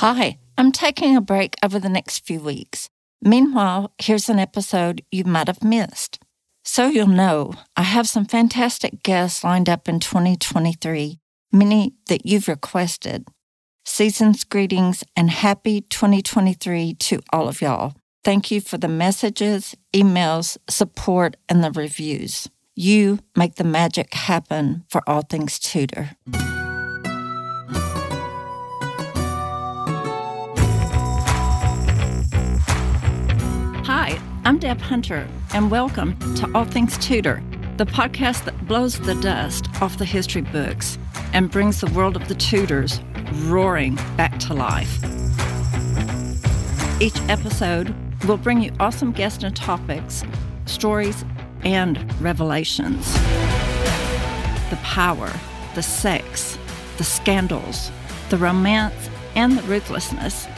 Hi, I'm taking a break over the next few weeks. Meanwhile, here's an episode you might have missed. So you'll know, I have some fantastic guests lined up in 2023, many that you've requested. Season's greetings and happy 2023 to all of y'all. Thank you for the messages, emails, support, and the reviews. You make the magic happen for all things Tudor. I'm Deb Hunter, and welcome to All Things Tudor, the podcast that blows the dust off the history books and brings the world of the Tudors roaring back to life. Each episode will bring you awesome guests and topics, stories, and revelations. The power, the sex, the scandals, the romance, and the ruthlessness.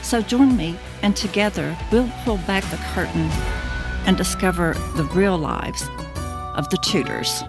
So join me and together we'll pull back the curtain and discover the real lives of the Tudors.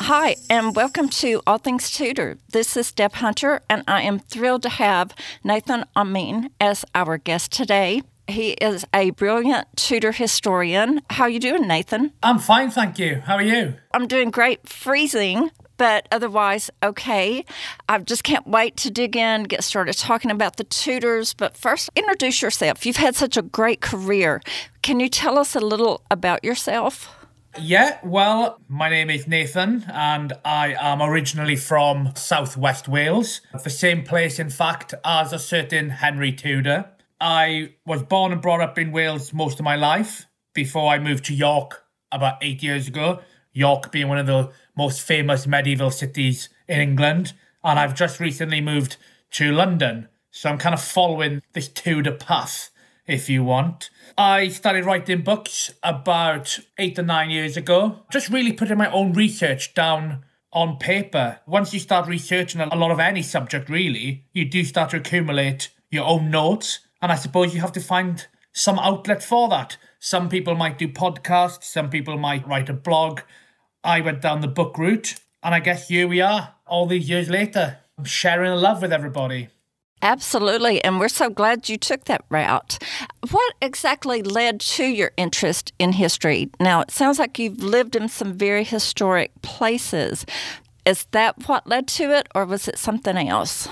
Hi, and welcome to All Things Tudor. This is Deb Hunter, and I am thrilled to have Nathen Amin as our guest today. He is a brilliant Tudor historian. How are you doing, Nathan? I'm fine, thank you. How are you? I'm doing great. Freezing, but otherwise okay. I just can't wait to dig in, get started talking about the Tudors. But first, introduce yourself. You've had such a great career. Can you tell us a little about yourself? Yeah, well, my name is Nathen, and I am originally from southwest Wales, the same place, in fact, as a certain Henry Tudor. I was born and brought up in Wales most of my life before I moved to York about eight years ago. York being one of the most famous medieval cities in England. And I've just recently moved to London. So I'm kind of following this Tudor path, if you want. I started writing books about eight or nine years ago, just really putting my own research down on paper. Once you start researching a lot of any subject, really, you do start to accumulate your own notes and I suppose you have to find some outlet for that. Some people might do podcasts, some people might write a blog. I went down the book route, and I guess here we are, all these years later. Sharing a love with everybody. Absolutely, and we're so glad you took that route. What exactly led to your interest in history? Now, it sounds like you've lived in some very historic places. Is that what led to it, or was it something else?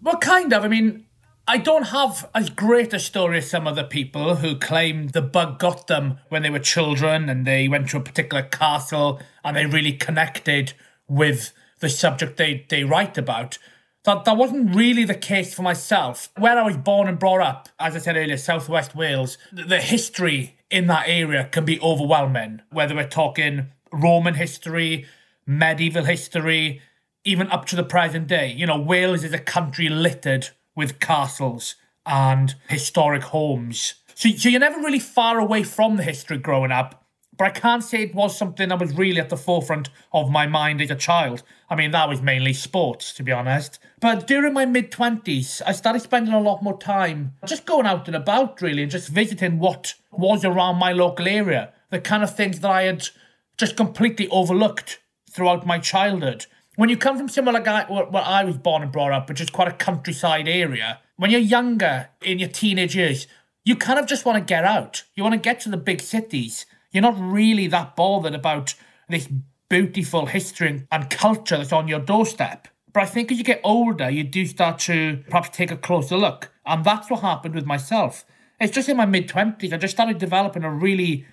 Well, kind of. I mean, I don't have as great a story as some other people who claim the bug got them when they were children and they went to a particular castle and they really connected with the subject they, they write about. That, that wasn't really the case for myself. Where I was born and brought up, as I said earlier, southwest Wales, the history in that area can be overwhelming. Whether we're talking Roman history, medieval history, even up to the present day. You know, Wales is a country littered with castles and historic homes. So, so you're never really far away from the history growing up. But I can't say it was something that was really at the forefront of my mind as a child. I mean, that was mainly sports, to be honest. But during my mid 20s, I started spending a lot more time just going out and about, really, and just visiting what was around my local area. The kind of things that I had just completely overlooked throughout my childhood when you come from somewhere like I, where, where I was born and brought up, which is quite a countryside area, when you're younger in your teenage years, you kind of just want to get out. You want to get to the big cities. You're not really that bothered about this beautiful history and culture that's on your doorstep. But I think as you get older, you do start to perhaps take a closer look. And that's what happened with myself. It's just in my mid 20s, I just started developing a really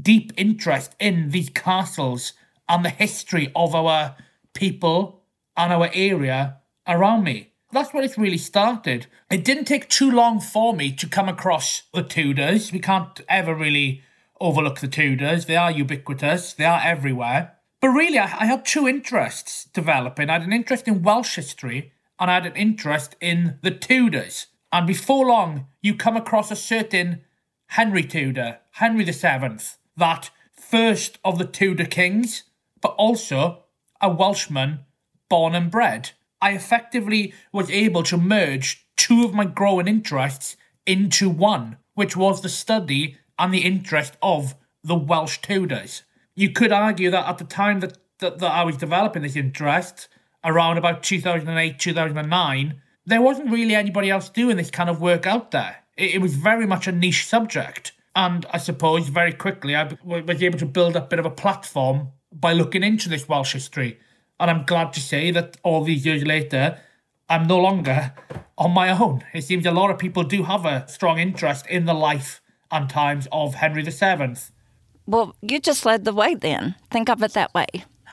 deep interest in these castles and the history of our people and our area around me. That's where it really started. It didn't take too long for me to come across the Tudors. We can't ever really overlook the Tudors. They are ubiquitous, they are everywhere. But really, I, I had two interests developing. I had an interest in Welsh history and I had an interest in the Tudors. And before long, you come across a certain Henry Tudor, Henry VII, that first of the Tudor kings, but also a Welshman born and bred. I effectively was able to merge two of my growing interests into one, which was the study and the interest of the Welsh Tudors. You could argue that at the time that, that, that I was developing this interest, around about 2008, 2009, there wasn't really anybody else doing this kind of work out there. It, it was very much a niche subject. And I suppose very quickly I was able to build up a bit of a platform by looking into this Welsh history. And I'm glad to say that all these years later, I'm no longer on my own. It seems a lot of people do have a strong interest in the life and times of Henry VII. Well, you just led the way then. Think of it that way.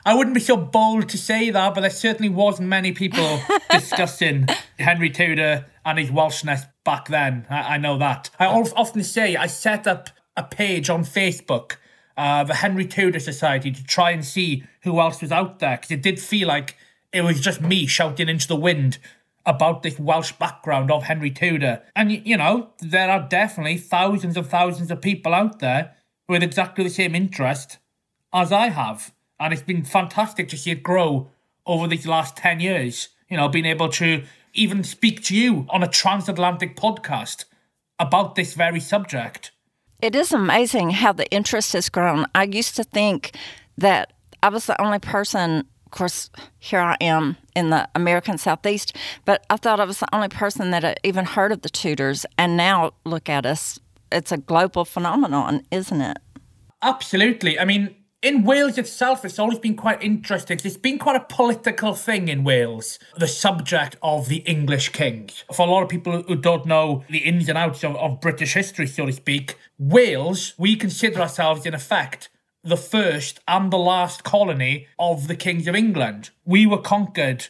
I wouldn't be so bold to say that, but there certainly wasn't many people discussing Henry Tudor and his Welshness back then. I, I know that. I often say I set up a page on Facebook, uh, the Henry Tudor Society, to try and see who else was out there, because it did feel like it was just me shouting into the wind about this Welsh background of Henry Tudor. And, you know, there are definitely thousands and thousands of people out there with exactly the same interest as I have and it's been fantastic to see it grow over these last 10 years. You know, being able to even speak to you on a transatlantic podcast about this very subject. It is amazing how the interest has grown. I used to think that I was the only person, of course, here I am in the American Southeast, but I thought I was the only person that had even heard of the Tudors. And now look at us. It's a global phenomenon, isn't it? Absolutely. I mean, in Wales itself, it's always been quite interesting. It's been quite a political thing in Wales, the subject of the English kings. For a lot of people who don't know the ins and outs of, of British history, so to speak, Wales, we consider ourselves, in effect, the first and the last colony of the kings of England. We were conquered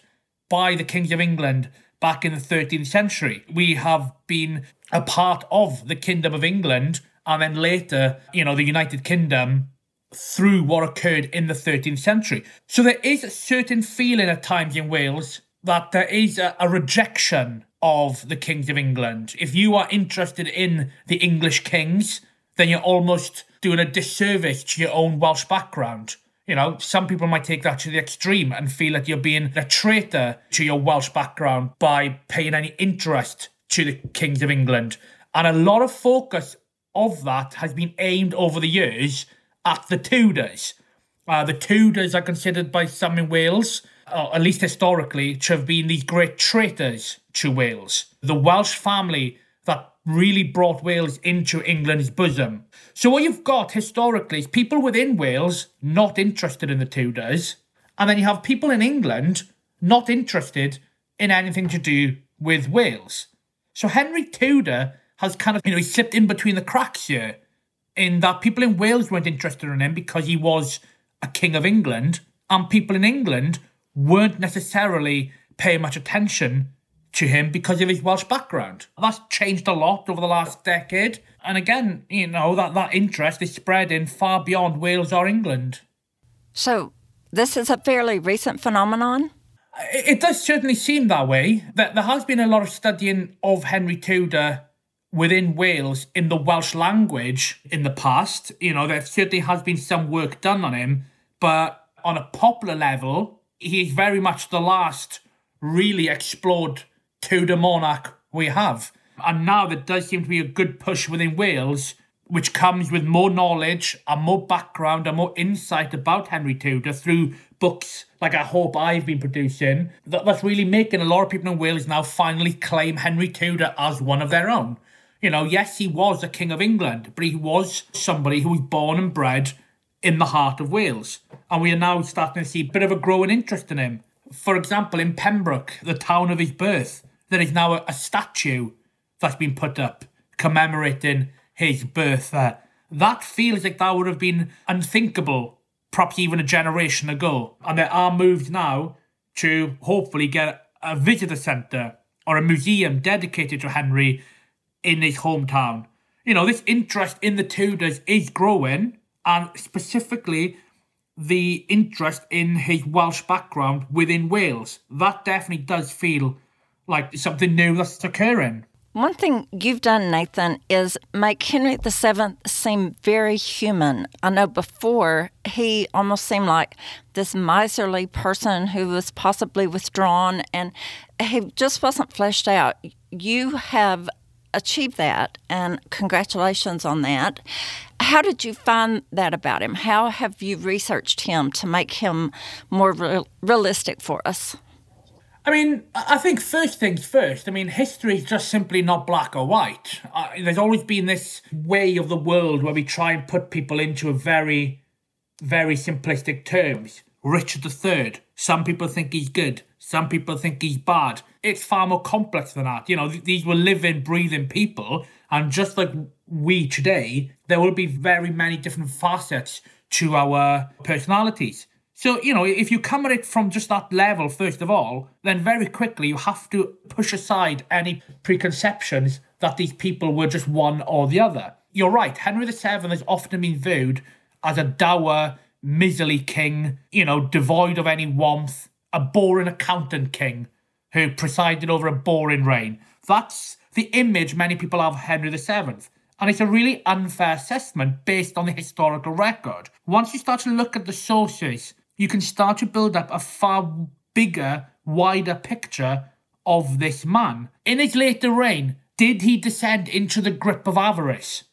by the kings of England back in the 13th century. We have been a part of the Kingdom of England and then later, you know, the United Kingdom through what occurred in the 13th century. So there is a certain feeling at times in Wales that there is a, a, rejection of the kings of England. If you are interested in the English kings, then you're almost doing a disservice to your own Welsh background. You know, some people might take that to the extreme and feel that you're being a traitor to your Welsh background by paying any interest to the kings of England. And a lot of focus of that has been aimed over the years at the Tudors. Uh, the Tudors are considered by some in Wales, or at least historically, to have been these great traitors to Wales. The Welsh family that really brought Wales into England's bosom. So, what you've got historically is people within Wales not interested in the Tudors, and then you have people in England not interested in anything to do with Wales. So, Henry Tudor has kind of, you know, he slipped in between the cracks here in that people in Wales weren't interested in him because he was a king of England, and people in England weren't necessarily paying much attention to him because of his Welsh background. That's changed a lot over the last decade. And again, you know, that, that interest is spreading far beyond Wales or England. So, this is a fairly recent phenomenon? It, it does certainly seem that way. That there has been a lot of studying of Henry Tudor within Wales in the Welsh language in the past. You know, there certainly has been some work done on him, but on a popular level, he is very much the last really explored Tudor monarch we have. And now there does seem to be a good push within Wales, which comes with more knowledge and more background and more insight about Henry Tudor through books like I hope I've been producing. That, that's really making a lot of people in Wales now finally claim Henry Tudor as one of their own. You know, yes, he was a king of England, but he was somebody who was born and bred in the heart of Wales. And we are now starting to see a bit of a growing interest in him. For example, in Pembroke, the town of his birth, there is now a, a statue that's been put up commemorating his birth there. That feels like that would have been unthinkable, perhaps even a generation ago. And there are moves now to hopefully get a visitor centre or a museum dedicated to Henry in his hometown. You know, this interest in the Tudors is growing, and specifically the interest in his Welsh background within Wales. That definitely does feel like something new that's occurring. One thing you've done, Nathen, is make Henry VII seem very human. I know before he almost seemed like this miserly person who was possibly withdrawn and he just wasn't fleshed out. You have achieved that, and congratulations on that. How did you find that about him? How have you researched him to make him more real, realistic for us? I mean, I think first things first. I mean, history is just simply not black or white. Uh, there's always been this way of the world where we try and put people into a very, very simplistic terms. Richard III. Some people think he's good. Some people think he's bad. It's far more complex than that. You know, th- these were living, breathing people. And just like we today, there will be very many different facets to our personalities. So, you know, if you come at it from just that level, first of all, then very quickly you have to push aside any preconceptions that these people were just one or the other. You're right, Henry VII has often been viewed as a dour, miserly king, you know, devoid of any warmth, a boring accountant king who presided over a boring reign. That's the image many people have of Henry VII. And it's a really unfair assessment based on the historical record. Once you start to look at the sources you can start to build up a far bigger, wider picture of this man. In his later reign, did he descend into the grip of avarice?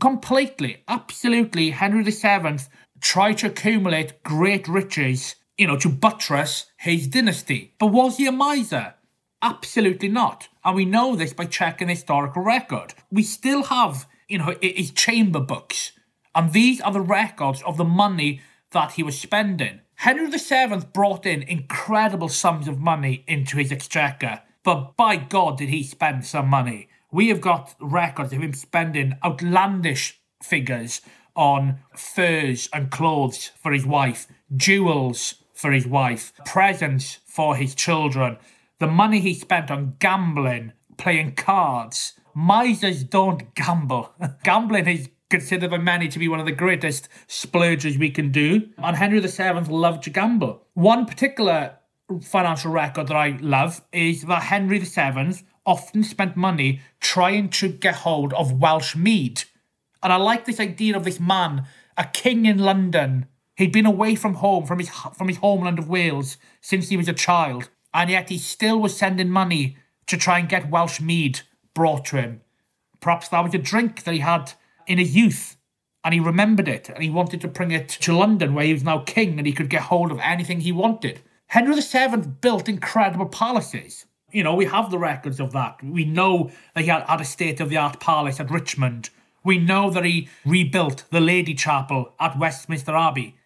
Completely, absolutely. Henry VII tried to accumulate great riches, you know, to buttress his dynasty. But was he a miser? Absolutely not. And we know this by checking the historical record. We still have, you know, his chamber books. And these are the records of the money that he was spending. Henry VII brought in incredible sums of money into his exchequer, but by God did he spend some money. We have got records of him spending outlandish figures on furs and clothes for his wife, jewels for his wife, presents for his children, the money he spent on gambling, playing cards. Misers don't gamble. Gambling is considered by many to be one of the greatest splurges we can do. And Henry VII loved to gamble. One particular financial record that I love is that Henry VII often spent money trying to get hold of Welsh mead. And I like this idea of this man, a king in London. He'd been away from home, from his from his homeland of Wales, since he was a child, and yet he still was sending money to try and get Welsh mead brought to him. Perhaps that was a drink that he had in his youth and he remembered it and he wanted to bring it to London where he was now king and he could get hold of anything he wanted. Henry VII built incredible palaces. You know, we have the records of that. We know that he had, had a state of the art palace at Richmond. We know that he rebuilt the Lady Chapel at Westminster Abbey.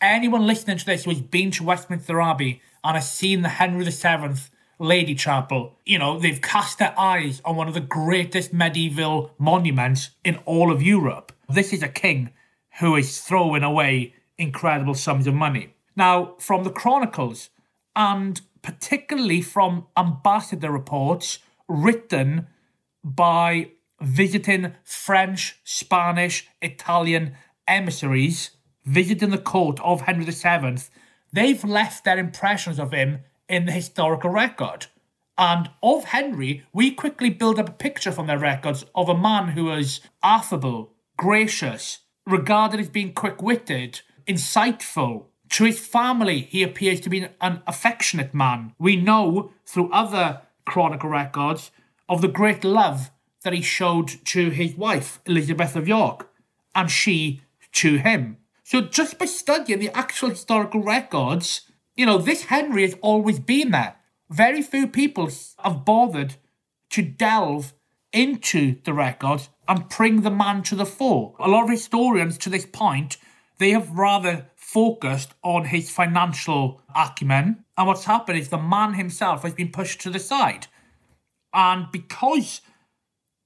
Anyone listening to this who has been to Westminster Abbey and has seen the Henry VII Lady Chapel, you know, they've cast their eyes on one of the greatest medieval monuments in all of Europe. This is a king who is throwing away incredible sums of money. Now, from the Chronicles, and particularly from ambassador reports written by visiting French, Spanish, Italian emissaries visiting the court of Henry VII, they've left their impressions of him in the historical record. And of Henry, we quickly build up a picture from their records of a man who was affable, gracious, regarded as being quick witted, insightful. To his family, he appears to be an affectionate man. We know through other chronicle records of the great love that he showed to his wife, Elizabeth of York, and she to him. So just by studying the actual historical records, you know, this Henry has always been there. Very few people have bothered to delve into the records and bring the man to the fore. A lot of historians to this point, they have rather focused on his financial acumen. And what's happened is the man himself has been pushed to the side. And because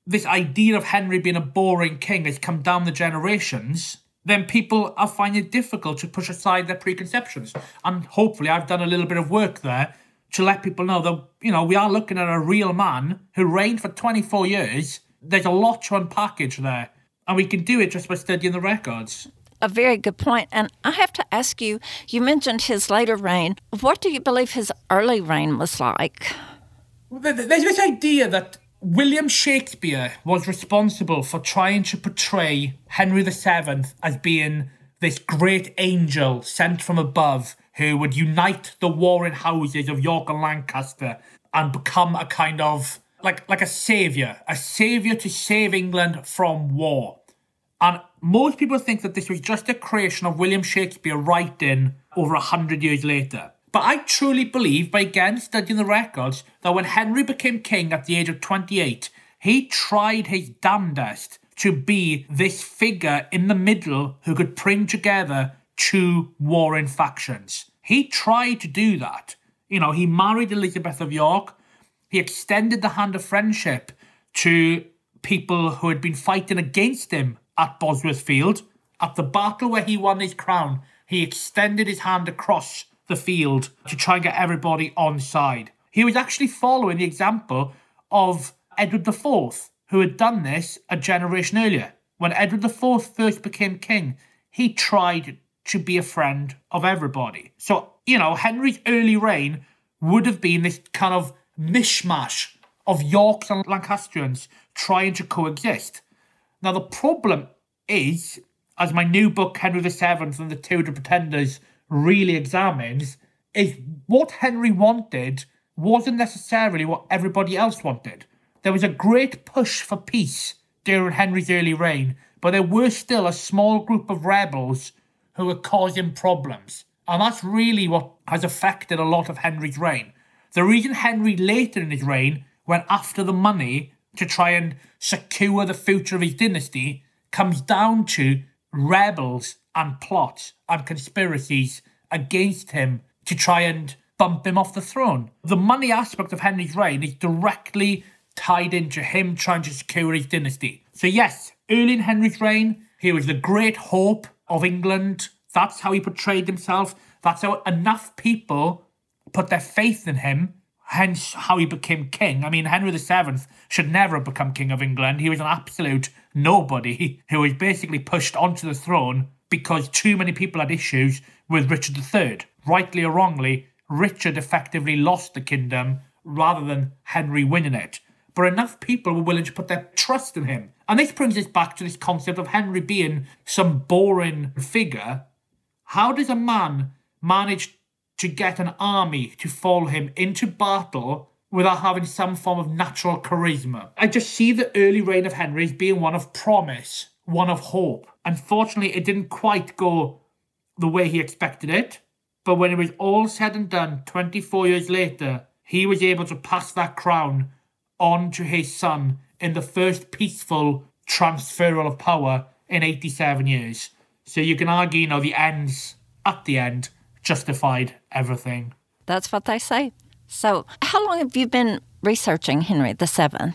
this idea of Henry being a boring king has come down the generations, then people are finding it difficult to push aside their preconceptions. And hopefully, I've done a little bit of work there to let people know that, you know, we are looking at a real man who reigned for 24 years. There's a lot to unpackage there. And we can do it just by studying the records. A very good point. And I have to ask you you mentioned his later reign. What do you believe his early reign was like? There's this idea that William Shakespeare was responsible for trying to portray Henry VII as being this great angel sent from above who would unite the warring houses of York and Lancaster and become a kind of like like a savior, a savior to save England from war. And most people think that this was just a creation of William Shakespeare writing over a hundred years later. But I truly believe, by again studying the records, that when Henry became king at the age of 28, he tried his damnedest to be this figure in the middle who could bring together two warring factions. He tried to do that. You know, he married Elizabeth of York. He extended the hand of friendship to people who had been fighting against him at Bosworth Field. At the battle where he won his crown, he extended his hand across the field to try and get everybody on side. He was actually following the example of Edward IV, who had done this a generation earlier. When Edward IV first became king, he tried to be a friend of everybody. So, you know, Henry's early reign would have been this kind of mishmash of Yorks and Lancastrians trying to coexist. Now, the problem is, as my new book, Henry VII and the Tudor Pretenders, really examines, is what Henry wanted wasn't necessarily what everybody else wanted. There was a great push for peace during Henry's early reign, but there were still a small group of rebels who were causing problems. And that's really what has affected a lot of Henry's reign. The reason Henry later in his reign went after the money to try and secure the future of his dynasty comes down to rebels and plots and conspiracies against him to try and bump him off the throne. The money aspect of Henry's reign is directly tied into him trying to secure his dynasty. So, yes, early in Henry's reign, he was the great hope of England. That's how he portrayed himself. That's how enough people put their faith in him, hence how he became king. I mean, Henry VII should never have become king of England. He was an absolute nobody who was basically pushed onto the throne because too many people had issues with Richard III. Rightly or wrongly, Richard effectively lost the kingdom rather than Henry winning it. But enough people were willing to put their trust in him. And this brings us back to this concept of Henry being some boring figure. How does a man manage to get an army to follow him into battle without having some form of natural charisma? I just see the early reign of Henry as being one of promise, one of hope. Unfortunately, it didn't quite go the way he expected it. But when it was all said and done, 24 years later, he was able to pass that crown on to his son in the first peaceful transferal of power in 87 years. So you can argue, you know, the ends at the end justified everything. That's what they say. So, how long have you been researching Henry VII?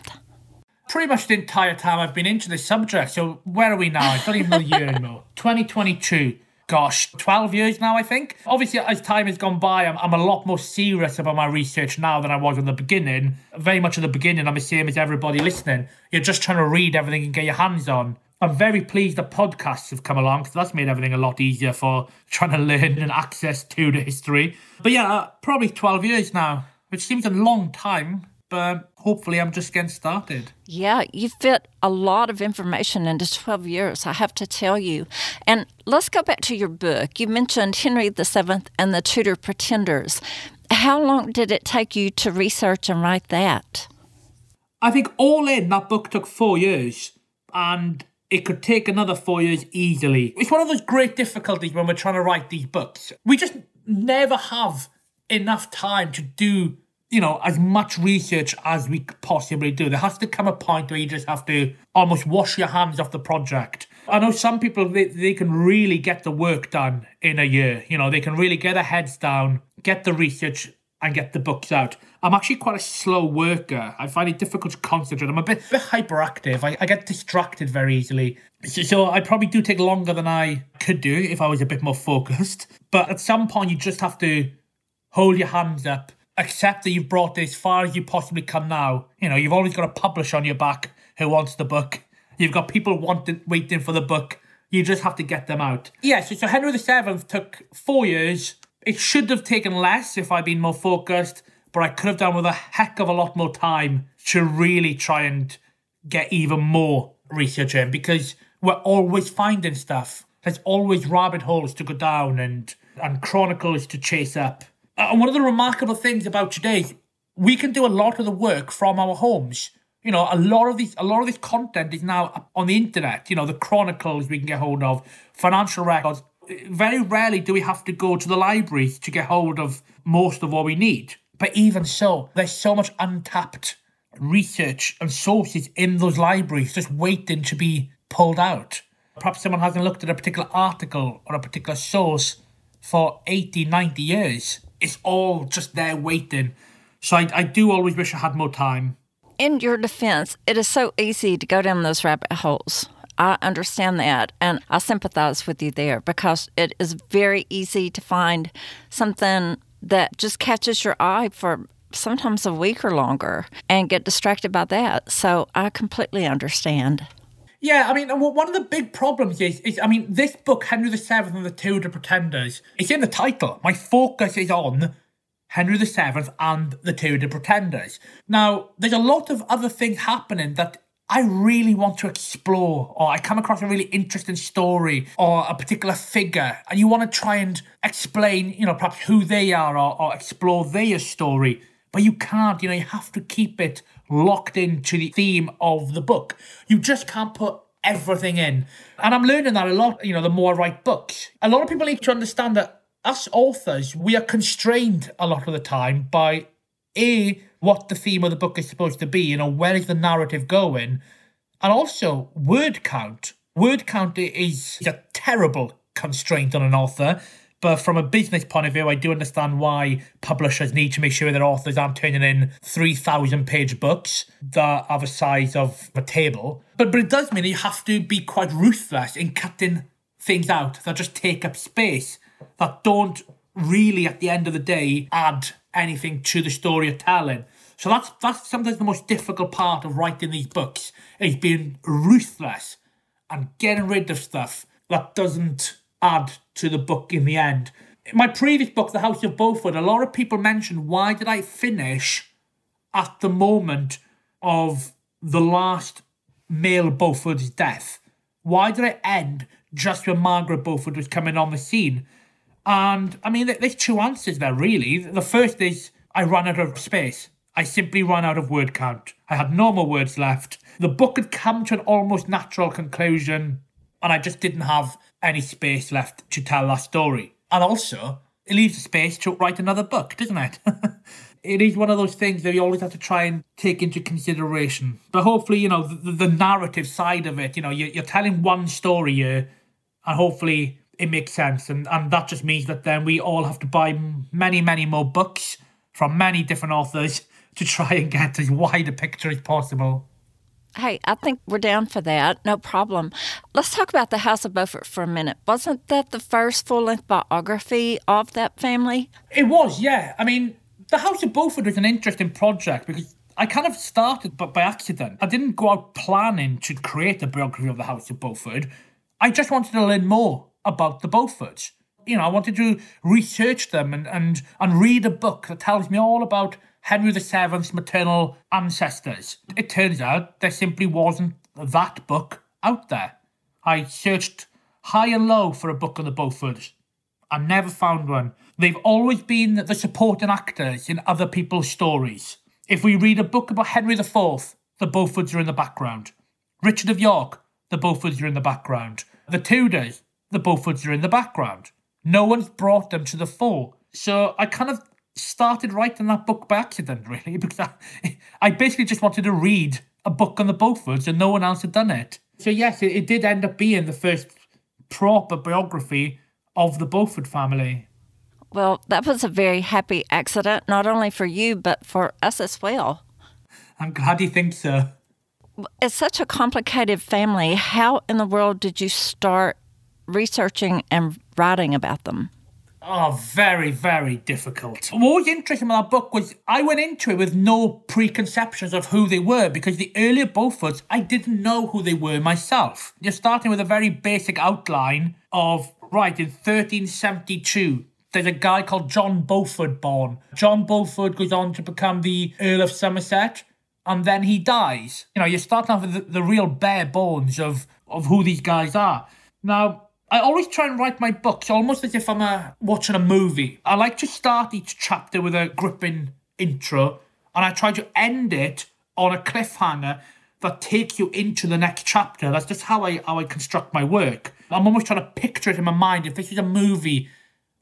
Pretty much the entire time I've been into this subject. So, where are we now? I don't even know the year anymore. 2022 gosh, 12 years now, I think. Obviously, as time has gone by, I'm, I'm a lot more serious about my research now than I was in the beginning. Very much at the beginning, I'm the same as everybody listening. You're just trying to read everything and get your hands on. I'm very pleased that podcasts have come along because that's made everything a lot easier for trying to learn and access to the history. But yeah, uh, probably 12 years now, which seems a long time but hopefully I'm just getting started. Yeah, you fit a lot of information into 12 years, I have to tell you. And let's go back to your book. You mentioned Henry VII and the Tudor Pretenders. How long did it take you to research and write that? I think all in, that book took four years. And it could take another four years easily. It's one of those great difficulties when we're trying to write these books. We just never have enough time to do you know, as much research as we possibly do. There has to come a point where you just have to almost wash your hands off the project. I know some people, they, they can really get the work done in a year. You know, they can really get their heads down, get the research, and get the books out. I'm actually quite a slow worker. I find it difficult to concentrate. I'm a bit, bit hyperactive. I, I get distracted very easily. So, so I probably do take longer than I could do if I was a bit more focused. But at some point, you just have to hold your hands up accept that you've brought it as far as you possibly can now. You know, you've always got a publisher on your back who wants the book. You've got people wanting, waiting for the book. You just have to get them out. Yeah, so, so Henry VII took four years. It should have taken less if I'd been more focused, but I could have done with a heck of a lot more time to really try and get even more research in because we're always finding stuff. There's always rabbit holes to go down and, and chronicles to chase up. Uh, and one of the remarkable things about today, we can do a lot of the work from our homes. You know, a lot of these, a lot of this content is now on the internet. You know, the chronicles we can get hold of, financial records. very rarely do we have to go to the libraries to get hold of most of what we need. But even so, there's so much untapped research and sources in those libraries just waiting to be pulled out. Perhaps someone hasn't looked at a particular article or a particular source for 80, 90 years. It's all just there waiting. So I, I do always wish I had more time. In your defense, it is so easy to go down those rabbit holes. I understand that and I sympathize with you there because it is very easy to find something that just catches your eye for sometimes a week or longer and get distracted by that. So I completely understand. Yeah, I mean, one of the big problems is, is I mean, this book, Henry VII and the Tudor Pretenders, it's in the title. My focus is on Henry VII and the Tudor Pretenders. Now, there's a lot of other things happening that I really want to explore, or I come across a really interesting story or a particular figure, and you want to try and explain, you know, perhaps who they are or, or explore their story, but you can't, you know, you have to keep it locked into the theme of the book. You just can't put everything in. And I'm learning that a lot, you know, the more I write books. A lot of people need to understand that us authors, we are constrained a lot of the time by A, what the theme of the book is supposed to be, you know, where is the narrative going? And also word count. Word count is a terrible constraint on an author. But from a business point of view, I do understand why publishers need to make sure their authors aren't turning in 3,000 page books that are the size of a table. But, but it does mean you have to be quite ruthless in cutting things out that just take up space, that don't really, at the end of the day, add anything to the story you're telling. So that's that's sometimes the most difficult part of writing these books is being ruthless and getting rid of stuff that doesn't add to the book in the end. In my previous book, The House of Beaufort, a lot of people mentioned why did I finish at the moment of the last male Beaufort's death? Why did I end just when Margaret Beaufort was coming on the scene? And I mean, there's two answers there, really. The first is I ran out of space. I simply ran out of word count. I had no more words left. The book had come to an almost natural conclusion, and I just didn't have any space left to tell that story. And also, it leaves a space to write another book, doesn't it? it is one of those things that you always have to try and take into consideration. But hopefully, you know, the, the narrative side of it, you know, you're, you're telling one story here, and hopefully it makes sense. And, and that just means that then we all have to buy many, many more books from many different authors to try and get as wide a picture as possible. Hey, I think we're down for that. No problem. Let's talk about the House of Beaufort for a minute. Wasn't that the first full length biography of that family? It was, yeah. I mean, the House of Beaufort was an interesting project because I kind of started but by accident. I didn't go out planning to create a biography of the House of Beaufort. I just wanted to learn more about the Beauforts. You know, I wanted to research them and, and, and read a book that tells me all about Henry VII's maternal ancestors. It turns out there simply wasn't that book out there. I searched high and low for a book on the Beauforts. I never found one. They've always been the supporting actors in other people's stories. If we read a book about Henry IV, the Beauforts are in the background. Richard of York, the Beauforts are in the background. The Tudors, the Beauforts are in the background. No one's brought them to the fore. So I kind of started writing that book by accident, really, because I, I basically just wanted to read a book on the Beauforts and no one else had done it. So, yes, it, it did end up being the first proper biography of the Beaufort family. Well, that was a very happy accident, not only for you, but for us as well. I'm glad you think so. It's such a complicated family. How in the world did you start researching and writing about them? Oh, very, very difficult. What was interesting about that book was I went into it with no preconceptions of who they were because the earlier Beauforts, I didn't know who they were myself. You're starting with a very basic outline of, right, in 1372, there's a guy called John Beaufort born. John Beaufort goes on to become the Earl of Somerset and then he dies. You know, you're starting off with the, the real bare bones of, of who these guys are. Now, I always try and write my books almost as if I'm a, uh, watching a movie. I like to start each chapter with a gripping intro, and I try to end it on a cliffhanger that takes you into the next chapter. That's just how I how I construct my work. I'm almost trying to picture it in my mind. If this is a movie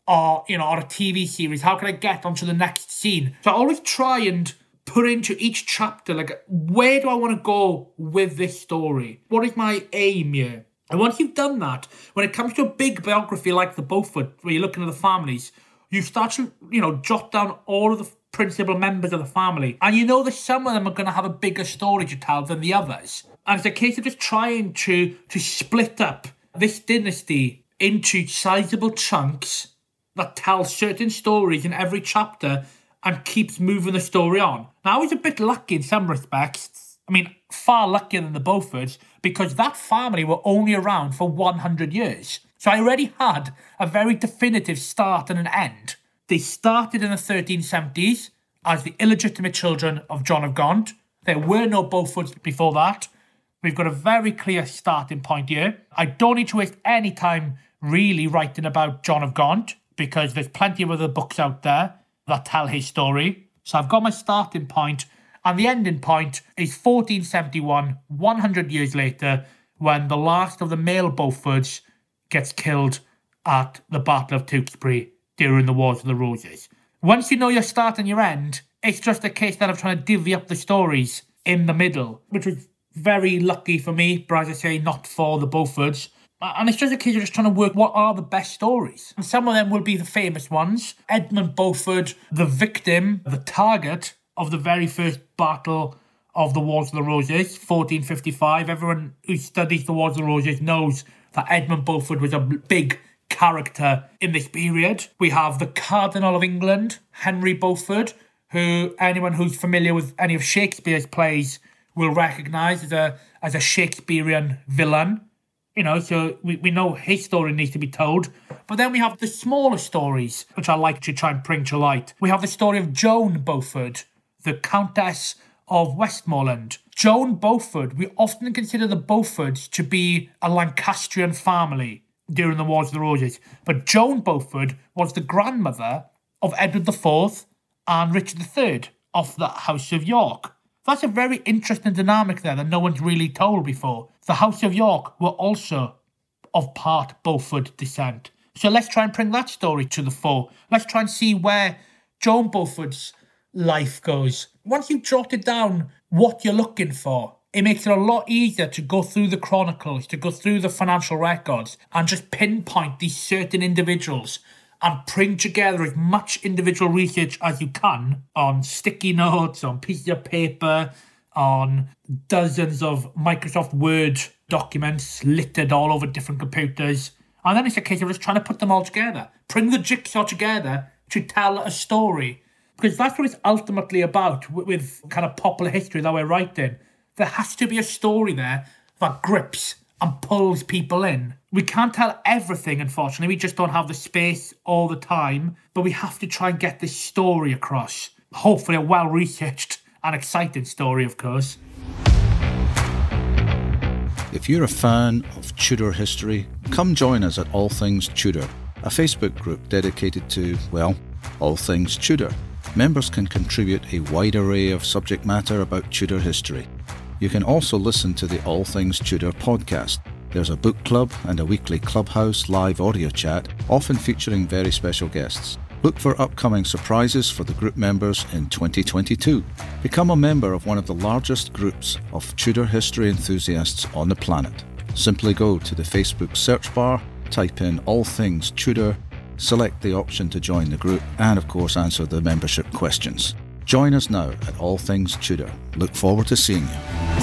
or, you know, or a TV series, how can I get onto the next scene? So I always try and put into each chapter, like, where do I want to go with this story? What is my aim here? And once you've done that, when it comes to a big biography like the Beaufort, where you're looking at the families, you start to, you know, jot down all of the principal members of the family. And you know that some of them are going to have a bigger story to tell than the others. And it's a case of just trying to, to split up this dynasty into sizable chunks that tell certain stories in every chapter and keeps moving the story on. Now, I was a bit lucky in some respects. I mean, far luckier than the Beauforts because that family were only around for 100 years. So I already had a very definitive start and an end. They started in the 1370s as the illegitimate children of John of Gaunt. There were no Beauforts before that. We've got a very clear starting point here. I don't need to waste any time really writing about John of Gaunt because there's plenty of other books out there that tell his story. So I've got my starting point, and the ending point is 1471, 100 years later, when the last of the male Beauforts gets killed at the Battle of Tewkesbury during the Wars of the Roses. Once you know your start and your end, it's just a case that I'm trying to divvy up the stories in the middle, which was very lucky for me, but as I say, not for the Beauforts. And it's just a case of just trying to work what are the best stories. And some of them will be the famous ones. Edmund Beaufort, the victim, the target of the very first battle of the Wars of the Roses, 1455. Everyone who studies the Wars of the Roses knows that Edmund Beaufort was a big character in this period. We have the Cardinal of England, Henry Beaufort, who anyone who's familiar with any of Shakespeare's plays will recognise as a as a Shakespearean villain. You know, so we, we know his story needs to be told. But then we have the smaller stories, which I like to try and bring to light. We have the story of Joan Beaufort, the Countess of Westmorland. Joan Beaufort, we often consider the Beauforts to be a Lancastrian family during the Wars of the Roses. But Joan Beaufort was the grandmother of Edward IV and Richard III of the House of York. That's a very interesting dynamic there that no one's really told before. The House of York were also of part Beaufort descent. So let's try and bring that story to the fore. Let's try and see where Joan Beaufort's life goes. Once you've jotted down what you're looking for, it makes it a lot easier to go through the chronicles, to go through the financial records, and just pinpoint these certain individuals and bring together as much individual research as you can on sticky notes, on pieces of paper, on dozens of Microsoft Word documents littered all over different computers. And then it's a case of just trying to put them all together, bring the jigsaw together to tell a story. Because that's what it's ultimately about with kind of popular history that we're writing. There has to be a story there that grips and pulls people in. We can't tell everything, unfortunately. We just don't have the space all the time. But we have to try and get this story across. Hopefully, a well researched and exciting story, of course. If you're a fan of Tudor history, come join us at All Things Tudor, a Facebook group dedicated to, well, all things Tudor. Members can contribute a wide array of subject matter about Tudor history you can also listen to the All Things Tudor podcast. There's a book club and a weekly clubhouse live audio chat, often featuring very special guests. Look for upcoming surprises for the group members in 2022. Become a member of one of the largest groups of Tudor history enthusiasts on the planet. Simply go to the Facebook search bar, type in All Things Tudor, select the option to join the group, and of course answer the membership questions. Join us now at All Things Tudor. Look forward to seeing you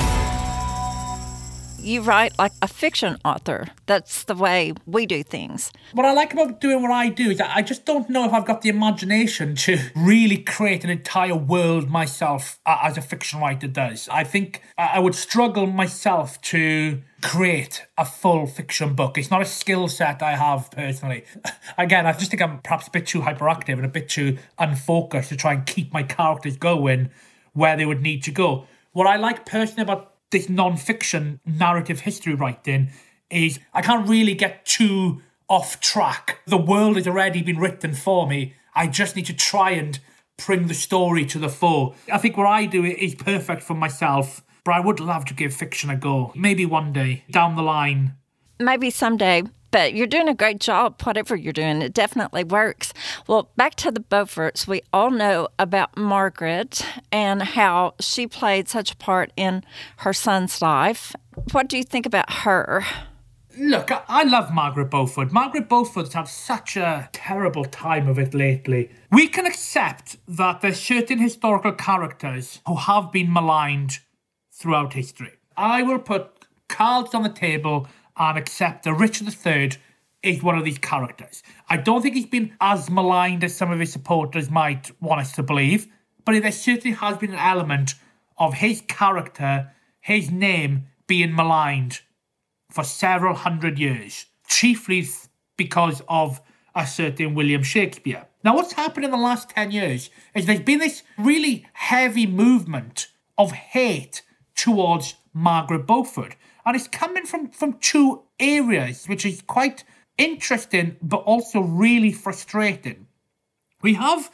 you write like a fiction author. That's the way we do things. What I like about doing what I do is that I just don't know if I've got the imagination to really create an entire world myself uh, as a fiction writer does. I think I would struggle myself to create a full fiction book. It's not a skill set I have personally. Again, I just think I'm perhaps a bit too hyperactive and a bit too unfocused to try and keep my characters going where they would need to go. What I like personally about this non-fiction narrative history writing is I can't really get too off track. The world has already been written for me. I just need to try and bring the story to the fore. I think what I do is perfect for myself, but I would love to give fiction a go. Maybe one day down the line. maybe someday. But you're doing a great job, whatever you're doing. It definitely works. Well, back to the Beauforts. We all know about Margaret and how she played such a part in her son's life. What do you think about her? Look, I, love Margaret Beaufort. Margaret Beaufort's had such a terrible time of it lately. We can accept that there's certain historical characters who have been maligned throughout history. I will put cards on the table and accept that Richard III is one of these characters. I don't think he's been as maligned as some of his supporters might want us to believe, but there certainly has been an element of his character, his name being maligned for several hundred years, chiefly because of a certain William Shakespeare. Now, what's happened in the last 10 years is there's been this really heavy movement of hate towards Margaret Beaufort. And it's coming from, from two areas, which is quite interesting, but also really frustrating. We have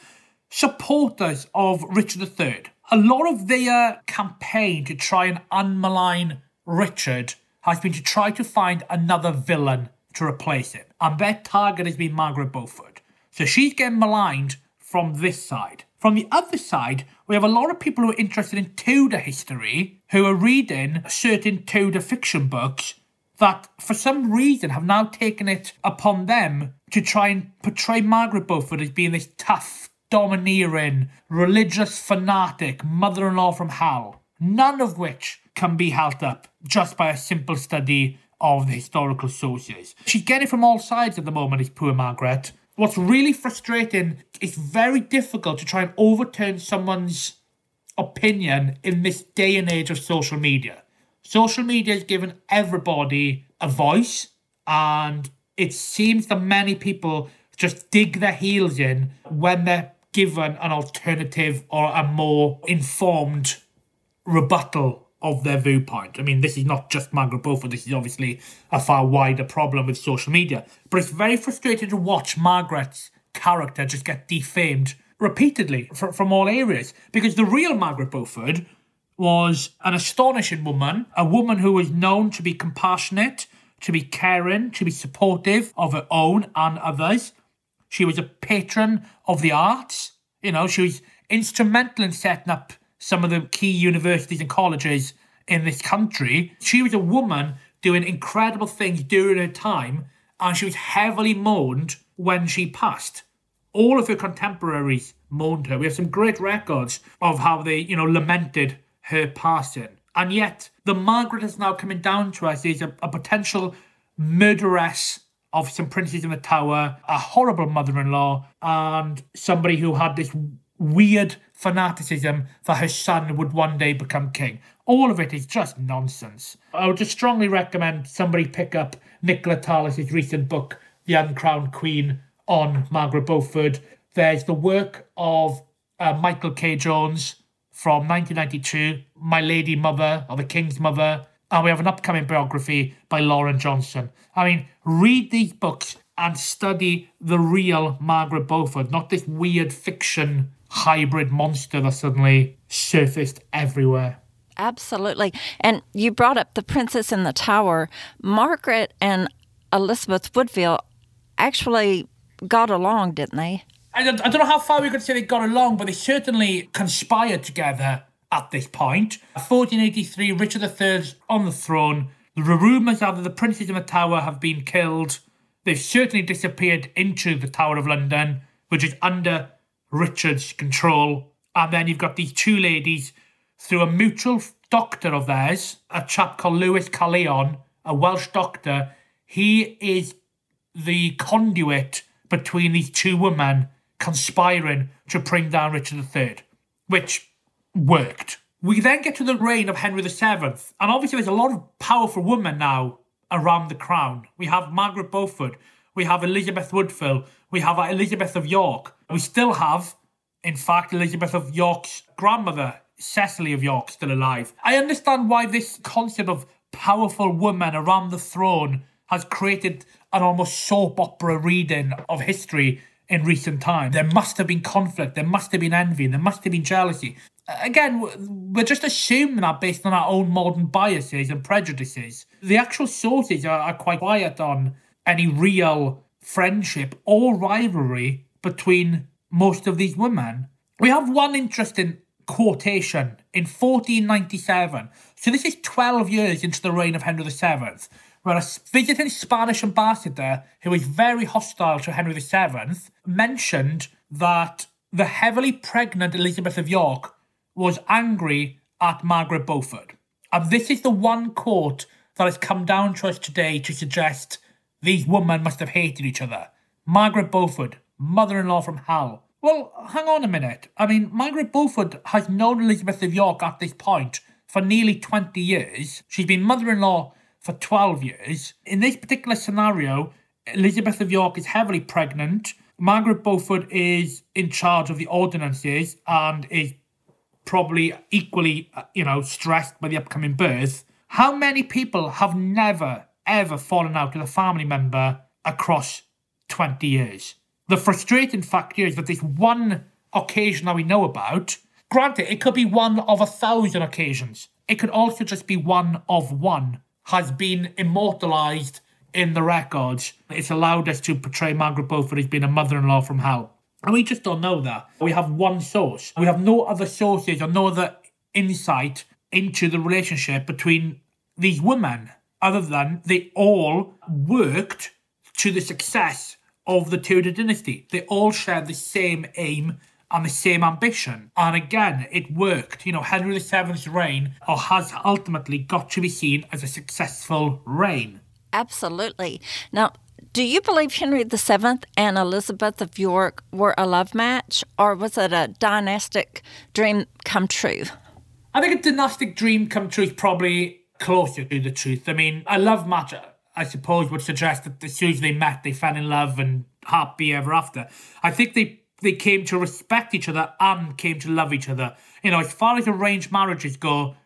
supporters of Richard III. A lot of their campaign to try and unmalign Richard has been to try to find another villain to replace him. And their target has been Margaret Beaufort. So she's getting maligned from this side. From the other side, we have a lot of people who are interested in Tudor history who are reading certain Tudor fiction books that, for some reason, have now taken it upon them to try and portray Margaret Beaufort as being this tough, domineering, religious fanatic mother in law from hell. None of which can be held up just by a simple study of the historical sources. She's getting from all sides at the moment, is poor Margaret. What's really frustrating, it's very difficult to try and overturn someone's opinion in this day and age of social media. Social media has given everybody a voice, and it seems that many people just dig their heels in when they're given an alternative or a more informed rebuttal of their viewpoint. I mean, this is not just Margaret Beaufort, this is obviously a far wider problem with social media. But it's very frustrating to watch Margaret's character just get defamed repeatedly from, all areas because the real Margaret Beaufort was an astonishing woman, a woman who was known to be compassionate, to be caring, to be supportive of her own and others. She was a patron of the arts. You know, she was instrumental in setting up some of the key universities and colleges in this country. She was a woman doing incredible things during her time, and she was heavily mourned when she passed. All of her contemporaries mourned her. We have some great records of how they, you know, lamented her passing. And yet, the Margaret is now coming down to us is a, a potential murderess of some princes in the tower, a horrible mother in law, and somebody who had this weird fanaticism that her son would one day become king. All of it is just nonsense. I would just strongly recommend somebody pick up Nicola Tallis's recent book, The Uncrowned Queen, on Margaret Beaufort. There's the work of uh, Michael K. Jones from 1992, My Lady Mother, or The King's Mother, and we have an upcoming biography by Lauren Johnson. I mean, read these books and study the real Margaret Beaufort, not this weird fiction hybrid monster that suddenly surfaced everywhere. Absolutely. And you brought up The Princes in the Tower. Margaret and Elizabeth Woodville actually got along, didn't they? I don't, I don't know how far we could say they got along, but they certainly conspired together at this point. 1483, Richard III's on the throne. The rumours are that the princes in the tower have been killed. They've certainly disappeared into the Tower of London, which is under Richard's control. And then you've got these two ladies through a mutual doctor of theirs, a chap called Lewis Caerleon, a Welsh doctor. He is the conduit between these two women conspiring to bring down Richard III, which worked. We then get to the reign of Henry VII, and obviously there's a lot of powerful women now around the crown. We have Margaret Beaufort, we have Elizabeth Woodville, we have Elizabeth of York. We still have, in fact, Elizabeth of York's grandmother, Cecily of York, still alive. I understand why this concept of powerful women around the throne has created an almost soap opera reading of history in recent times. There must have been conflict, there must have been envy, there must have been jealousy. again, we're just assuming that based on our own modern biases and prejudices. The actual sources are, are quite quiet on any real friendship or rivalry between most of these women. We have one interesting quotation in 1497. So this is 12 years into the reign of Henry VII, where a visiting Spanish ambassador who was very hostile to Henry VII mentioned that the heavily pregnant Elizabeth of York was angry at Margaret Beaufort. And this is the one quote that has come down to us today to suggest these women must have hated each other. Margaret Beaufort, mother in law from hell. Well, hang on a minute. I mean, Margaret Beaufort has known Elizabeth of York at this point for nearly 20 years. She's been mother in law for 12 years. In this particular scenario, Elizabeth of York is heavily pregnant. Margaret Beaufort is in charge of the ordinances and is probably equally, uh, you know, stressed by the upcoming birth. How many people have never, ever fallen out with a family member across 20 years? The frustrating fact is that this one occasion that we know about, granted, it could be one of a thousand occasions. It could also just be one of one, has been immortalised in the records. It's allowed us to portray Margaret Beaufort as being a mother in law from hell. And we just don't know that. We have one source. We have no other sources or no other insight into the relationship between these women other than they all worked to the success of the Tudor dynasty. They all shared the same aim and the same ambition. And again, it worked. You know, Henry VII's reign or has ultimately got to be seen as a successful reign. Absolutely. Now, do you believe Henry VII and Elizabeth of York were a love match, or was it a dynastic dream come true? I think a dynastic dream come true is probably closer to the truth. I mean, a love match, I suppose, would suggest that as soon as they met, they fell in love and happy ever after. I think they they came to respect each other and came to love each other. You know, as far as arranged marriages go,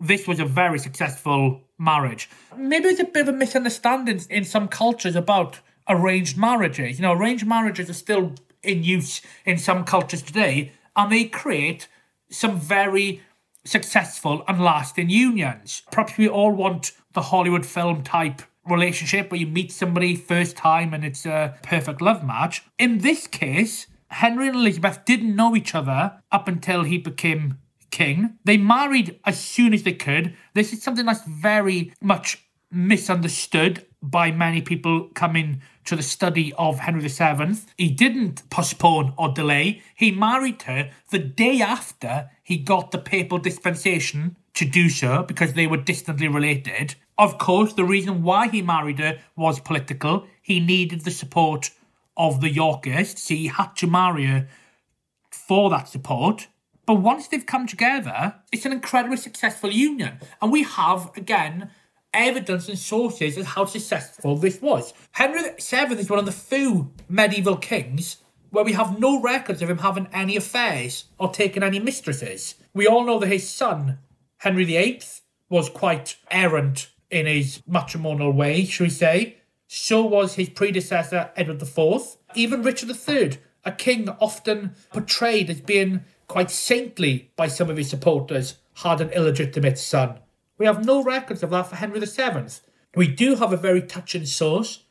this was a very successful marriage. Maybe there's a bit of a misunderstanding in some cultures about arranged marriages. You know, arranged marriages are still in use in some cultures today, and they create some very successful and lasting unions. Perhaps we all want the Hollywood film type relationship where you meet somebody first time and it's a perfect love match. In this case, Henry and Elizabeth didn't know each other up until he became king. They married as soon as they could. This is something that's very much misunderstood by many people coming to the study of Henry VII. He didn't postpone or delay. He married her the day after he got the papal dispensation to do so because they were distantly related. Of course, the reason why he married her was political. He needed the support of the Yorkists. He had to marry her for that support. But once they've come together, it's an incredibly successful union. And we have, again, evidence and sources as how successful this was. Henry VII is one of the few medieval kings where we have no records of him having any affairs or taking any mistresses. We all know that his son, Henry VIII, was quite errant in his matrimonial way, shall we say. So was his predecessor, Edward IV. Even Richard III, a king often portrayed as being quite saintly by some of his supporters, had an illegitimate son. We have no records of that for Henry VII. We do have a very touching source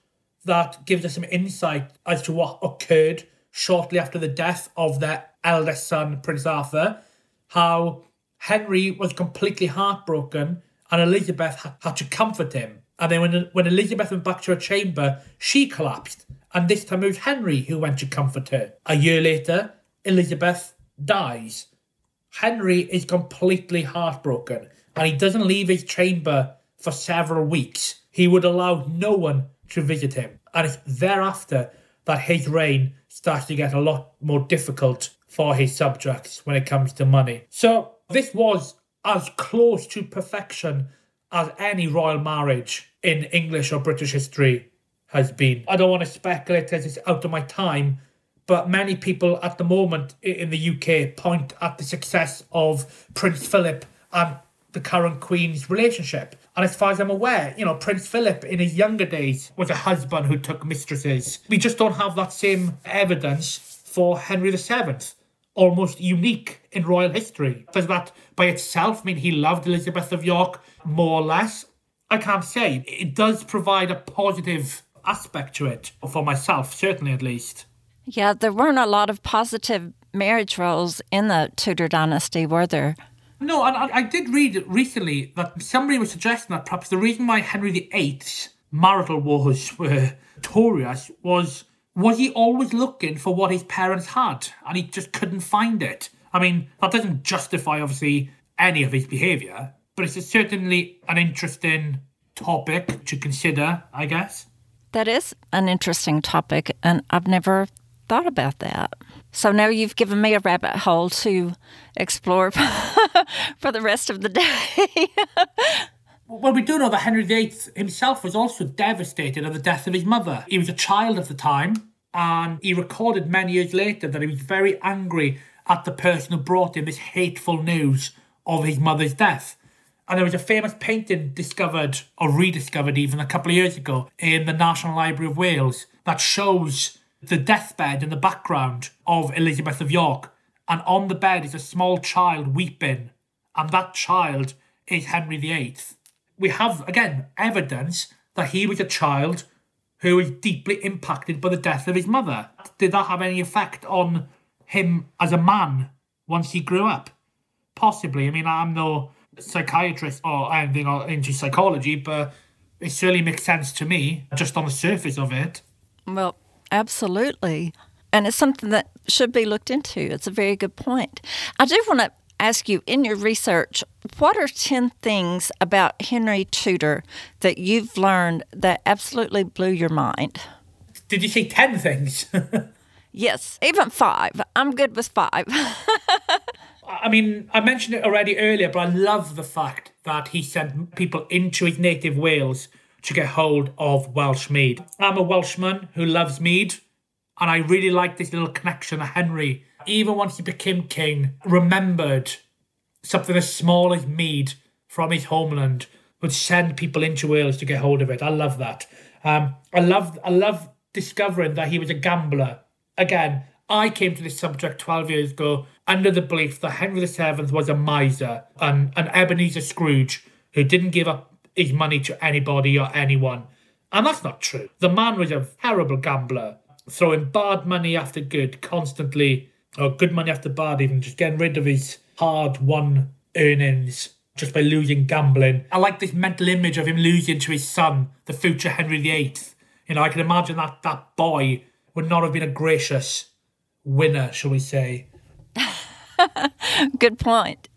that gives us some insight as to what occurred shortly after the death of their eldest son, Prince Arthur, how Henry was completely heartbroken and Elizabeth had to comfort him. And then when, when Elizabeth went back to her chamber, she collapsed. And this time it was Henry who went to comfort her. A year later, Elizabeth dies. Henry is completely heartbroken and he doesn't leave his chamber for several weeks. He would allow no one to visit him. And it's thereafter that his reign starts to get a lot more difficult for his subjects when it comes to money. So this was as close to perfection as any royal marriage in English or British history has been. I don't want to speculate as it's out of my time, but many people at the moment in the UK point at the success of Prince Philip and the current Queen's relationship. And as far as I'm aware, you know, Prince Philip in his younger days was a husband who took mistresses. We just don't have that same evidence for Henry VII. Almost unique in royal history. Does that by itself mean he loved Elizabeth of York more or less? I can't say. It does provide a positive aspect to it, for myself, certainly at least. Yeah, there weren't a lot of positive marriage roles in the Tudor dynasty, were there? No, and I, I did read recently that somebody was suggesting that perhaps the reason why Henry VIII's marital wars were notorious was was he always looking for what his parents had and he just couldn't find it? I mean, that doesn't justify obviously any of his behaviour, but it's certainly an interesting topic to consider, I guess. That is an interesting topic, and I've never thought about that. So now you've given me a rabbit hole to explore for the rest of the day. well, we do know that Henry VIII himself was also devastated at the death of his mother. He was a child at the time, and he recorded many years later that he was very angry at the person who brought him this hateful news of his mother's death. And there was a famous painting discovered, or rediscovered even, a couple of years ago in the National Library of Wales that shows the deathbed in the background of Elizabeth of York. And on the bed is a small child weeping, and that child is Henry VIII. We have, again, evidence that he was a child who was deeply impacted by the death of his mother. Did that have any effect on him as a man once he grew up? Possibly. I mean, I'm no psychiatrist or anything into psychology, but it certainly makes sense to me just on the surface of it. Well, absolutely. And it's something that should be looked into. It's a very good point. I do want to ask you in your research, what are 10 things about Henry Tudor that you've learned that absolutely blew your mind? Did you say 10 things? yes, even five. I'm good with five. I mean, I mentioned it already earlier, but I love the fact that he sent people into his native Wales to get hold of Welsh mead. I'm a Welshman who loves mead, and I really like this little connection that Henry, even once he became king, remembered something as small as mead from his homeland would send people into Wales to get hold of it. I love that. Um, I love I love discovering that he was a gambler. Again, I came to this subject 12 years ago under the belief that Henry VII was a miser and an Ebenezer Scrooge who didn't give up his money to anybody or anyone. And that's not true. The man was a terrible gambler, throwing bad money after good constantly, or good money after bad, even just getting rid of his hard won earnings just by losing gambling. I like this mental image of him losing to his son, the future Henry VIII. You know, I can imagine that that boy would not have been a gracious winner, shall we say. Good point.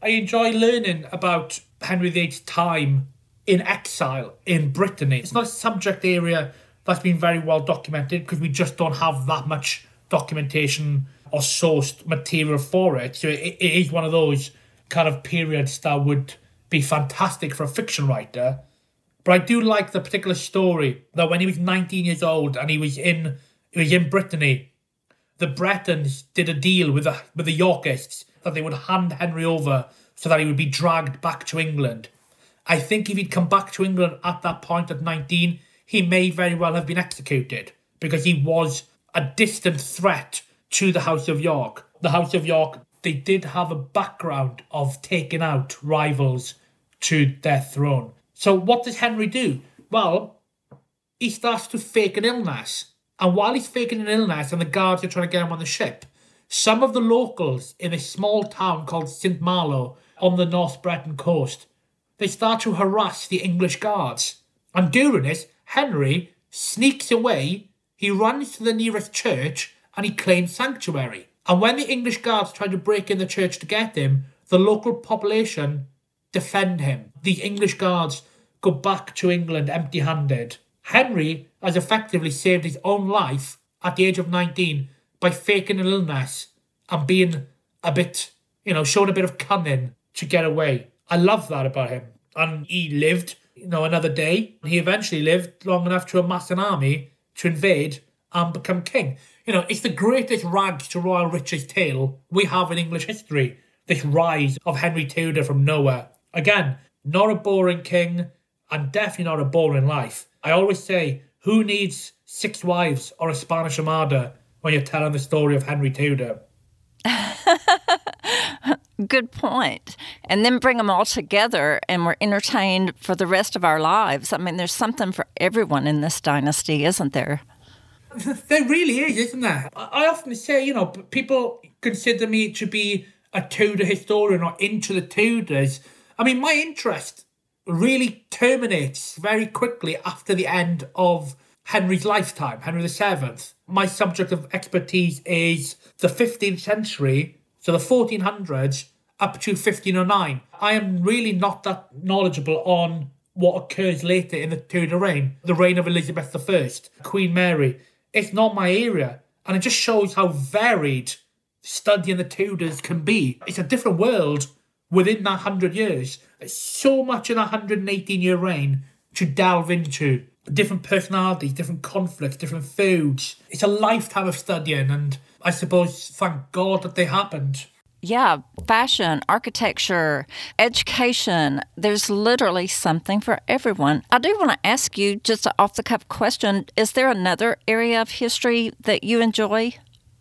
I enjoy learning about Henry VIII's time in exile in Brittany. It's not a subject area that's been very well documented because we just don't have that much documentation or sourced material for it. So it, it is one of those kind of periods that would be fantastic for a fiction writer. But I do like the particular story that when he was 19 years old and he was in he was in Brittany, the Bretons did a deal with the with the Yorkists that they would hand Henry over so that he would be dragged back to England. I think if he'd come back to England at that point at 19, he may very well have been executed because he was a distant threat to the House of York. The House of York, they did have a background of taking out rivals to their throne. So what does Henry do? Well, he starts to fake an illness. And while he's faking an illness and the guards are trying to get him on the ship, some of the locals in a small town called St. Malo on the North Breton coast, they start to harass the English guards. And during this, Henry sneaks away, he runs to the nearest church and he claims sanctuary. And when the English guards try to break in the church to get him, the local population defend him. The English guards go back to England empty handed. Henry has effectively saved his own life at the age of 19 by faking an illness and being a bit, you know, showing a bit of cunning to get away. I love that about him. And he lived, you know, another day. He eventually lived long enough to amass an army to invade and become king. You know, it's the greatest rags to royal riches tale we have in English history. This rise of Henry Tudor from nowhere. Again, not a boring king, and definitely not a boring life. I always say, who needs six wives or a Spanish armada when you're telling the story of Henry Tudor? Good point. And then bring them all together and we're entertained for the rest of our lives. I mean, there's something for everyone in this dynasty, isn't there? There really is, isn't there? I often say, you know, people consider me to be a Tudor historian or into the Tudors. I mean, my interest really terminates very quickly after the end of Henry's lifetime, Henry VII. My subject of expertise is the 15th century, so the 1400s up to 1509. I am really not that knowledgeable on what occurs later in the Tudor reign, the reign of Elizabeth I, Queen Mary. It's not my area, and it just shows how varied studying the Tudors can be. It's a different world within that 100 years. There's so much in a 118 year reign to delve into. Different personalities, different conflicts, different foods. It's a lifetime of studying, and I suppose thank God that they happened. Yeah, fashion, architecture, education. There's literally something for everyone. I do want to ask you just an off the cuff question Is there another area of history that you enjoy,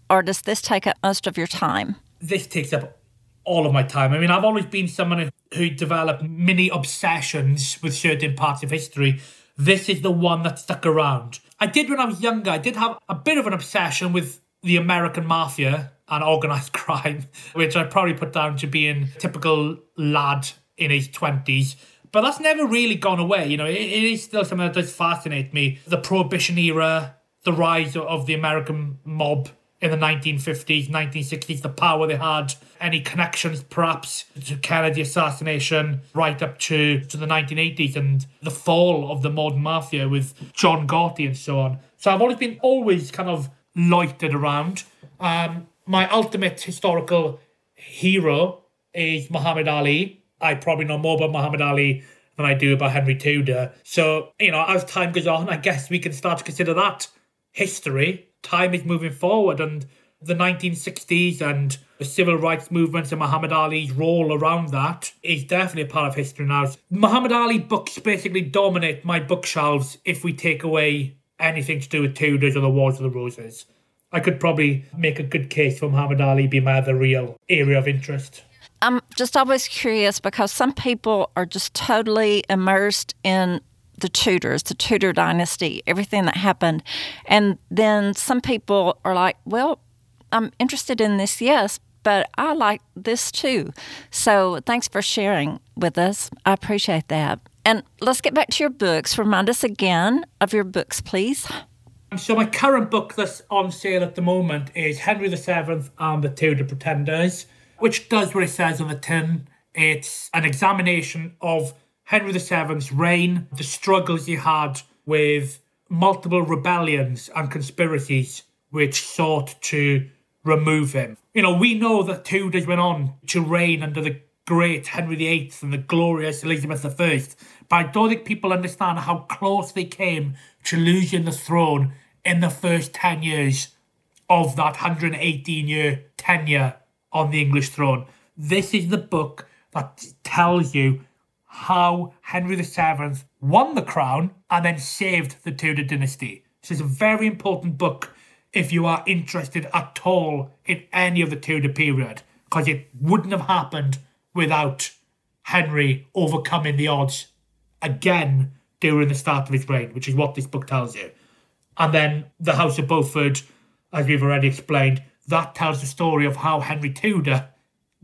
or does this take up most of your time? This takes up all of my time. I mean, I've always been someone who developed mini obsessions with certain parts of history. This is the one that stuck around. I did when I was younger. I did have a bit of an obsession with the American mafia and organised crime, which I probably put down to being typical lad in his 20s. But that's never really gone away. You know, it, it is still something that does fascinate me. The Prohibition era, the rise of the American mob in the 1950s, 1960s, the power they had, any connections perhaps to Kennedy assassination, right up to, to the 1980s and the fall of the modern mafia with John Gotti and so on. So I've always been always kind of loitered around. Um, my ultimate historical hero is Muhammad Ali. I probably know more about Muhammad Ali than I do about Henry Tudor. So, you know, as time goes on, I guess we can start to consider that history time is moving forward and the 1960s and the civil rights movement and Muhammad Ali's role around that is definitely a part of history now. Muhammad Ali books basically dominate my bookshelves if we take away anything to do with Tudors or the Wars of the Roses. I could probably make a good case for Muhammad Ali being my other real area of interest. I'm just always curious because some people are just totally immersed in the Tudors, the Tudor dynasty, everything that happened. And then some people are like, well, I'm interested in this, yes, but I like this too. So thanks for sharing with us. I appreciate that. And let's get back to your books. Remind us again of your books, please. So my current book that's on sale at the moment is Henry VII and the Tudor Pretenders, which does what it says on the tin. It's an examination of Henry VII's reign, the struggles he had with multiple rebellions and conspiracies which sought to remove him. You know, we know that Tudors went on to reign under the great Henry VIII and the glorious Elizabeth I, but I don't think people understand how close they came to losing the throne in the first 10 years of that 118 year tenure on the English throne. This is the book that tells you how Henry VII won the crown and then saved the Tudor dynasty. This is a very important book if you are interested at all in any of the Tudor period, because it wouldn't have happened without Henry overcoming the odds again during the start of his reign, which is what this book tells you. And then the House of Beaufort, as we've already explained, that tells the story of how Henry Tudor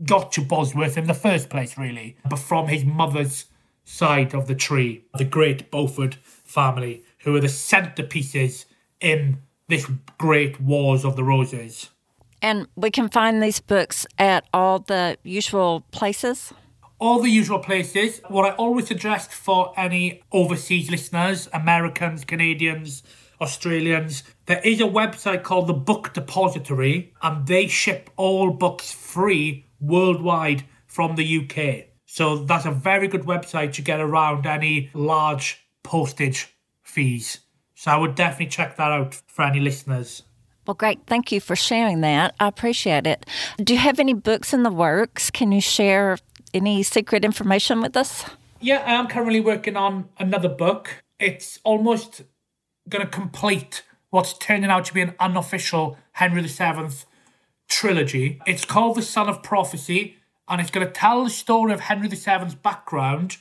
got to Bosworth in the first place, really, but from his mother's side of the tree, the great Beaufort family, who are the centerpieces in this great Wars of the Roses. And we can find these books at all the usual places? All the usual places. What I always suggest for any overseas listeners, Americans, Canadians, Australians, there is a website called the Book Depository, and they ship all books free worldwide from the UK. So that's a very good website to get around any large postage fees. So I would definitely check that out for any listeners. Well, great. Thank you for sharing that. I appreciate it. Do you have any books in the works? Can you share any secret information with us? Yeah, I am currently working on another book. It's almost going to complete what's turning out to be an unofficial Henry VII trilogy. It's called The Son of Prophecy, and it's going to tell the story of Henry VII's background,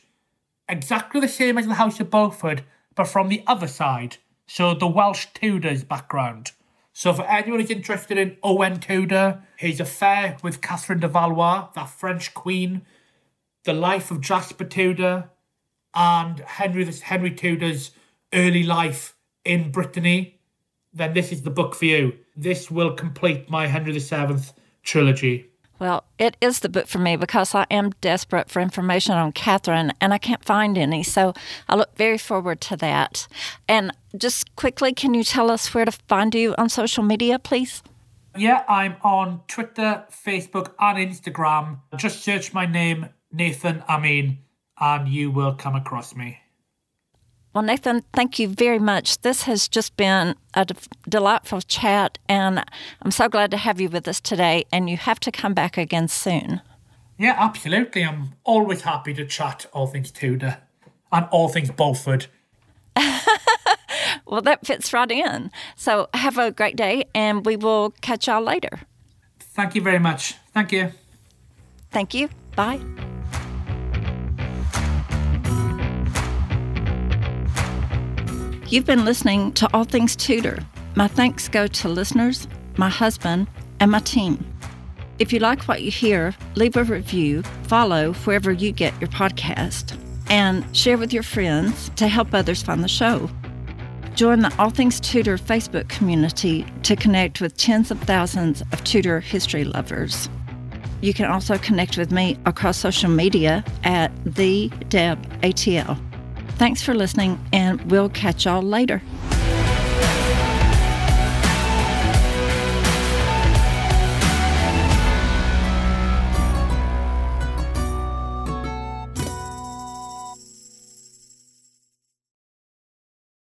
exactly the same as the House of Beaufort, but from the other side. So the Welsh Tudors background. So for anyone who's interested in Owen Tudor, his affair with Catherine de Valois, that French queen, the life of Jasper Tudor, and Henry Henry Tudor's early life in Brittany, then this is the book for you. This will complete my Henry VII trilogy. Well, it is the book for me because I am desperate for information on Catherine and I can't find any. So I look very forward to that. And just quickly, can you tell us where to find you on social media, please? Yeah, I'm on Twitter, Facebook, and Instagram. Just search my name, Nathen Amin, and you will come across me. Well, Nathen, thank you very much. This has just been a de- delightful chat, and I'm so glad to have you with us today. And you have to come back again soon. Yeah, absolutely. I'm always happy to chat all things Tudor and all things Beaufort. well, that fits right in. So have a great day, and we will catch y'all later. Thank you very much. Thank you. Thank you. Bye. You've been listening to All Things Tudor. My thanks go to listeners, my husband, and my team. If you like what you hear, leave a review, follow wherever you get your podcast, and share with your friends to help others find the show. Join the All Things Tudor Facebook community to connect with tens of thousands of Tudor history lovers. You can also connect with me across social media at the Deb ATL. Thanks for listening, and we'll catch y'all later.